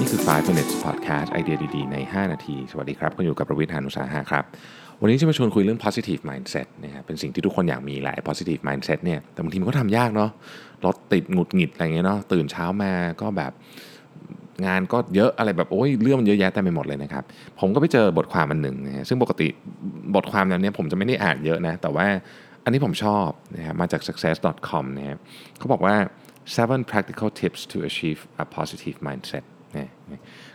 นี่คือ 5 minutes podcast ไอเดียดีๆ ใน 5 นาที สวัสดีครับ คุณอยู่กับประวิทยานุสาหะครับ วันนี้จะมาชวนคุยเรื่อง positive mindset นะครับเป็นสิ่งที่ทุกคนอยากมีแหละ positive mindset เนี่ย แต่บางทีมันก็ทำยากเนาะ รถติดหงุดหงิดอะไรเงี้ยเนาะ ตื่นเช้ามาก็แบบงานก็เยอะอะไรแบบโอ้ยเรื่องมันเยอะแยะเต็มไปหมดเลยนะครับ ผมก็ไปเจอบทความอันหนึ่งนะฮะซึ่งปกติบทความแนวเนี้ยผมจะไม่ได้อ่านเยอะนะ แต่ว่าอันนี้ผมชอบนะครับมาจาก success.com นะครับเขาบอกว่า seven practical tips to achieve a positive mindset นะ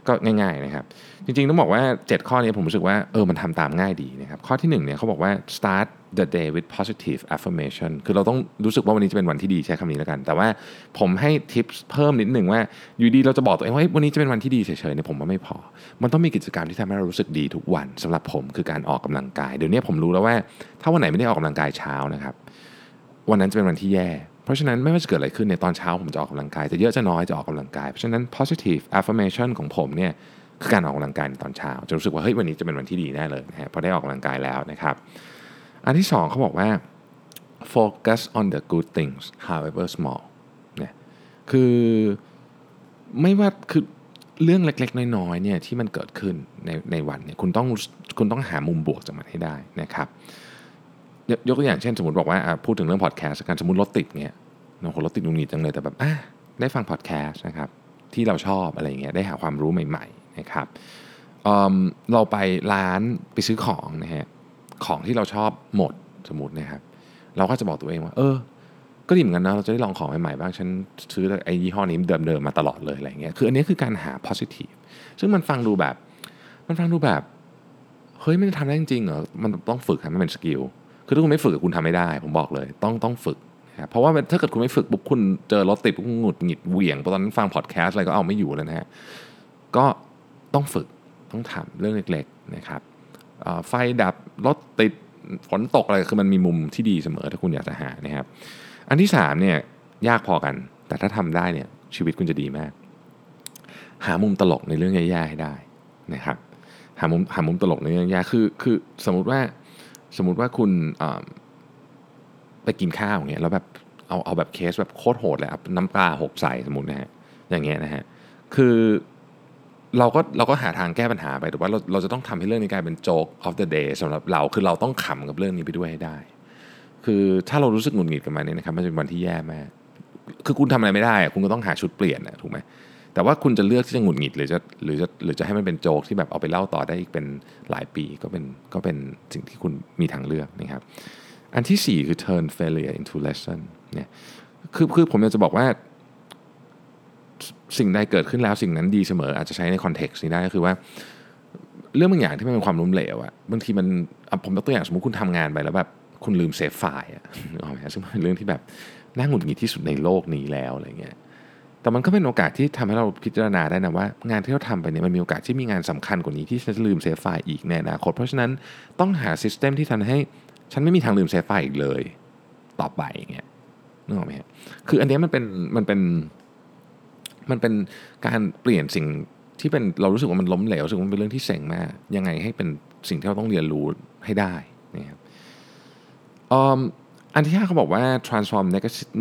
ก็ง่ายๆนะครับ จริงๆต้องบอกว่า 7 ข้อนี้ผมรู้สึกว่าเออมันทำตามง่ายดีนะครับ ข้อที่1เนี่ยเขาบอกว่า start the day with positive affirmation คือเราต้องรู้สึกว่าวันนี้จะเป็นวันที่ดีใช้คำนี้แล้วกัน แต่ว่าผมให้ทิปเพิ่มนิดหนึ่งว่า อยู่ดีเราจะบอกตัวเองว่าวันนี้จะเป็นวันที่ดีเฉยๆเนี่ยผมว่าไม่พอ มันต้องมีกิจกรรมที่ทำให้เรารู้สึกดีทุกวันสำหรับผมคือการออกกำลังกาย เดี๋ยวนี้ผมรู้แล้วว่า ถ้าวันไหนไม่ได้ออกกำลังกายเช้านะครับ วันนั้นจะเป็นวันที่แย่ เพราะฉะนั้นไม่ว่าจะเกิดอะไรขึ้นในตอนเช้าผมจะออกกำลังกาย จะเยอะจะน้อยจะออกกำลังกาย เพราะฉะนั้น positive affirmation ของผมเนี่ยคือการออกกำลังกายในตอนเช้า จะรู้สึกว่าเฮ้ยวันนี้จะเป็นวันที่ดีแน่เลยนะฮะพอได้ออกกำลังกายแล้วนะครับอันที่สองเขาบอกว่า focus on the good things however small เนี่ยคือไม่ว่าคือเรื่องเล็กๆ น้อยๆเนี่ยที่มันเกิดขึ้นในในวันเนี่ยคุณต้องคุณต้องหามุมบวกจากมันให้ได้นะครับ ยกตัวอย่างเช่นสมมติบอกว่าพูดถึงเรื่องพอดแคสต์การสมมติรถติดเนี่ยโอ้โหรถติดหงุดหงิดจังเลยแต่แบบได้ฟังพอดแคสต์นะครับที่เราชอบอะไรเงี้ยได้หาความรู้ใหม่ๆนะครับเเราไปร้านไปซื้อของนะฮะของที่เราชอบหมดสมมตินะครับ เราก็จะบอกตัวเองว่า เออ ก็ดีเหมือนกันนะเราจะได้ลองของใหม่ๆบ้างฉันซื้อไอ้ยี่ห้อนี้เดิมๆมาตลอดเลยอะไรเงี้ยคืออันนี้คือการหา positive ซึ่งมันฟังดูแบบ มันฟังดูแบบเฮ้ยไม่ได้ทำได้จริงเหรอมันต้องฝึกครับมันเป็น skill คือถ้าคุณไม่ฝึกคุณทำไม่ได้ ผมบอกเลย ต้องต้องฝึกนะเพราะว่าถ้าเกิดคุณไม่ฝึกปุ๊บคุณเจอรถติดปุ๊บหงุดหงิดเหวี่ยงตอนนั้นฟังพอดแคสต์อะไรก็เอาไม่อยู่แล้วนะฮะก็ต้องฝึกต้องทำเรื่องเล็กๆนะครับไฟดับรถติดฝนตกอะไรคือมันมีมุมที่ดีเสมอถ้าคุณอยากจะหานะครับ อันที่3เนี่ยยากพอกัน แต่ถ้าทำได้เนี่ยชีวิตคุณจะดีมาก หามุมตลกในเรื่องแย่ๆให้ได้นะครับหามุมหามุมตลกในเรื่องแย่คือคือสมมุติว่า สมมุติว่าคุณไปกินข้าวอย่างเงี้ยแล้วแบบเอาเอาแบบเคสแบบโคตรโหดเลยน้ำปลาหกใส่สมมตินะฮะอย่างเงี้ยนะฮะคือเราก็เราก็หาทางแก้ปัญหาไปแต่ว่าเราเราจะต้องทำให้เรื่องนี้กลายเป็นโจ๊ก of the day สำหรับเราคือเราต้องขำกับเรื่องนี้ไปด้วยให้ได้ คือถ้าเรารู้สึกหงุดหงิดกับมันเนี่ยนะครับมันจะเป็นวันที่แย่มาก คือคุณทำอะไรไม่ได้คุณก็ต้องหาชุดเปลี่ยนนะถูกไหม แต่ว่าคุณจะเลือกที่จะหงุดหงิดหรือจะหรือจะหรือจะให้มันเป็นโจกที่แบบเอาไปเล่าต่อได้อีกเป็นหลายปีก็เป็นก็เป็นสิ่งที่คุณมีทางเลือกนะครับ อันที่ 4 คือ turn failure into lesson เนี่ยคือคือผมอยากจะบอกว่า สิ่งใดเกิดขึ้นแล้วสิ่งนั้นดีเสมอ อาจจะใช้ในคอนเท็กซ์นี้ได้ก็คือว่า เรื่องบางอย่างที่มันเป็นความล้มเหลวอะบางทีมันผมยกตัวอย่างสมมติคุณทำงานไปแล้วแบบคุณลืมเซฟไฟล์อะซึ่งเป็นเรื่องที่แบบน่าหงุดหงิดที่สุดในโลกนี้แล้วอะไรเงี้ย แต่มันก็เป็นโอกาสที่ทำให้เราพิจารณาได้นะว่า งานที่เราทำไปเนี่ยมันมีโอกาสที่มีงานสำคัญกว่านี้ที่ฉันจะลืมเซฟไฟล์อีกในอนาคต เพราะฉะนั้นต้องหา system ที่ทำให้ฉันไม่มีทางลืมเซฟไฟล์อีกเลย ต่อไปอย่างเงี้ยนึกออกไหมฮะคืออันนี้มันเป็นมันเป็นมันเป็นการเปลี่ยนสิ่งที่เป็นเรารู้สึกว่ามันล้มเหลวรู้สึกว่ามันเป็นเรื่องที่เซ็งมาก ยังไงให้เป็นสิ่งที่เราต้องเรียนรู้ให้ได้นะครับ อันที่ห้าเขาบอกว่า transform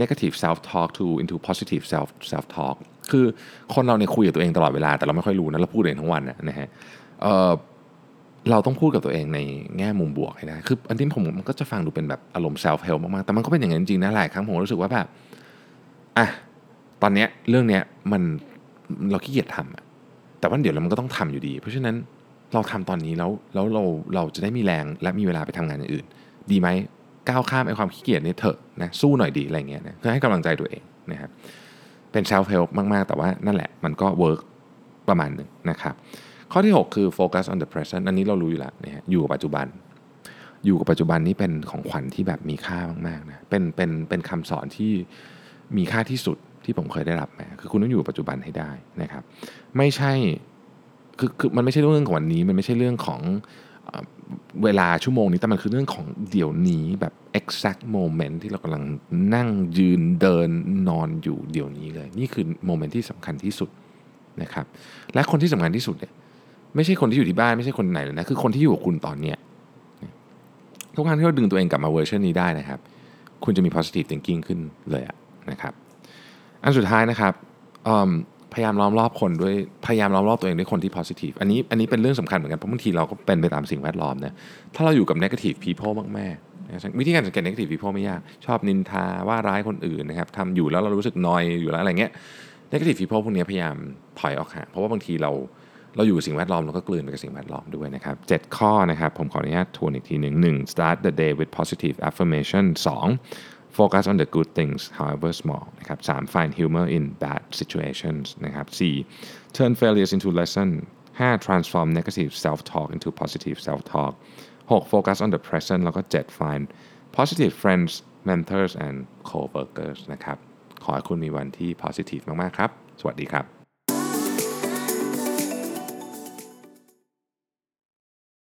negative self talk to into positive self self talk คือคนเราเนี่ยคุยกับตัวเองตลอดเวลา แต่เราไม่ค่อยรู้นะเราพูดเองทั้งวันนะฮะเเราต้องพูดกับตัวเองในแง่มุมบวกให้ได้ คืออันที่ผมมันก็จะฟังดูเป็นแบบอารมณ์ self help มากๆ แต่มันก็เป็นอย่างนั้นจริงนะหลายครั้งผมรู้สึกว่าแบบ อะ ตอนเนี้ยเรื่องเนี้ยมันเราขี้เกียจทำอะแต่ว่าเดี๋ยวมันก็ต้องทำอยู่ดี เพราะฉะนั้นเราทำตอนนี้แล้วแล้วเราเราจะได้มีแรงและมีเวลาไปทำงานอย่างอื่น ดีไหม ก้าวข้ามไอ้ความขี้เกียจนี่เถอะนะสู้หน่อยดีอะไรเงี้ยนะเพื่อให้กำลังใจตัวเองนะครับเป็น self help มาก ๆ แต่ว่านั่นแหละมันก็ work ประมาณหนึ่งนะครับข้อที่ 6 คือ focus on the present อันนี้เรารู้อยู่แล้วนะฮะอยู่กับปัจจุบัน อยู่กับปัจจุบันนี้เป็นของขวัญที่แบบมีค่ามากๆนะเป็นเป็นเป็นคำสอนที่มีค่าที่สุดที่ผมเคยได้รับมาคือคุณต้องอยู่กับปัจจุบันให้ได้นะครับ ไม่ใช่คือคือมันไม่ใช่เรื่องของวันนี้ มันไม่ใช่เรื่องของ เวลาชั่วโมงนี้แต่มันคือเรื่องของเดี๋ยวนี้แบบ exact moment ที่เรากำลังนั่งยืนเดินนอนอยู่เดี๋ยวนี้เลย นี่คือโมเมนต์ที่สำคัญที่สุดนะครับและคนที่สำคัญที่สุดเนี่ยไม่ใช่คนที่อยู่ที่บ้านไม่ใช่คนไหนเลยนะคือคนที่อยู่กับคุณตอนเนี้ยทุกครั้งที่เราดึงตัวเองกลับมาเวอร์ชันนี้ได้นะครับ คุณจะมี positive thinking ขึ้นเลยนะครับ อันสุดท้ายนะครับ พยายามล้อมรอบคนด้วยพยายามล้อมรอบตัวเองด้วยคนที่ positive อันนี้อันนี้เป็นเรื่องสำคัญเหมือนกัน เพราะบางทีเราก็เป็นไปตามสิ่งแวดล้อมนะถ้าเราอยู่กับ negative people มากๆนะวิธีการสังเกต negative people ไม่ยาก ชอบนินทาว่าร้ายคนอื่นนะครับทำอยู่แล้วเรารู้สึกนอยอยู่แล้วอะไรเงี้ย negative people พวกนี้พยายามถอยออกห่างเพราะว่าบางทีเราเราอยู่สิ่งแวดล้อมเราก็กลืนไปกับสิ่งแวดล้อมด้วยนะครับเจ็ดข้อนะครับ ผมขออนุญาตทวนอีกทีหนึ่งหนึ่ง start the day with positive affirmation สอง Focus on the good things however small Three, Find humor in bad situations Four, Turn failures into lesson 5 Transform negative self talk into positive self talk 6 Focus on the present แล้วก็7 Find positive friends mentors and co-workers นะครับขอให้คุณมีวันที่ positive มาก ๆ ครับ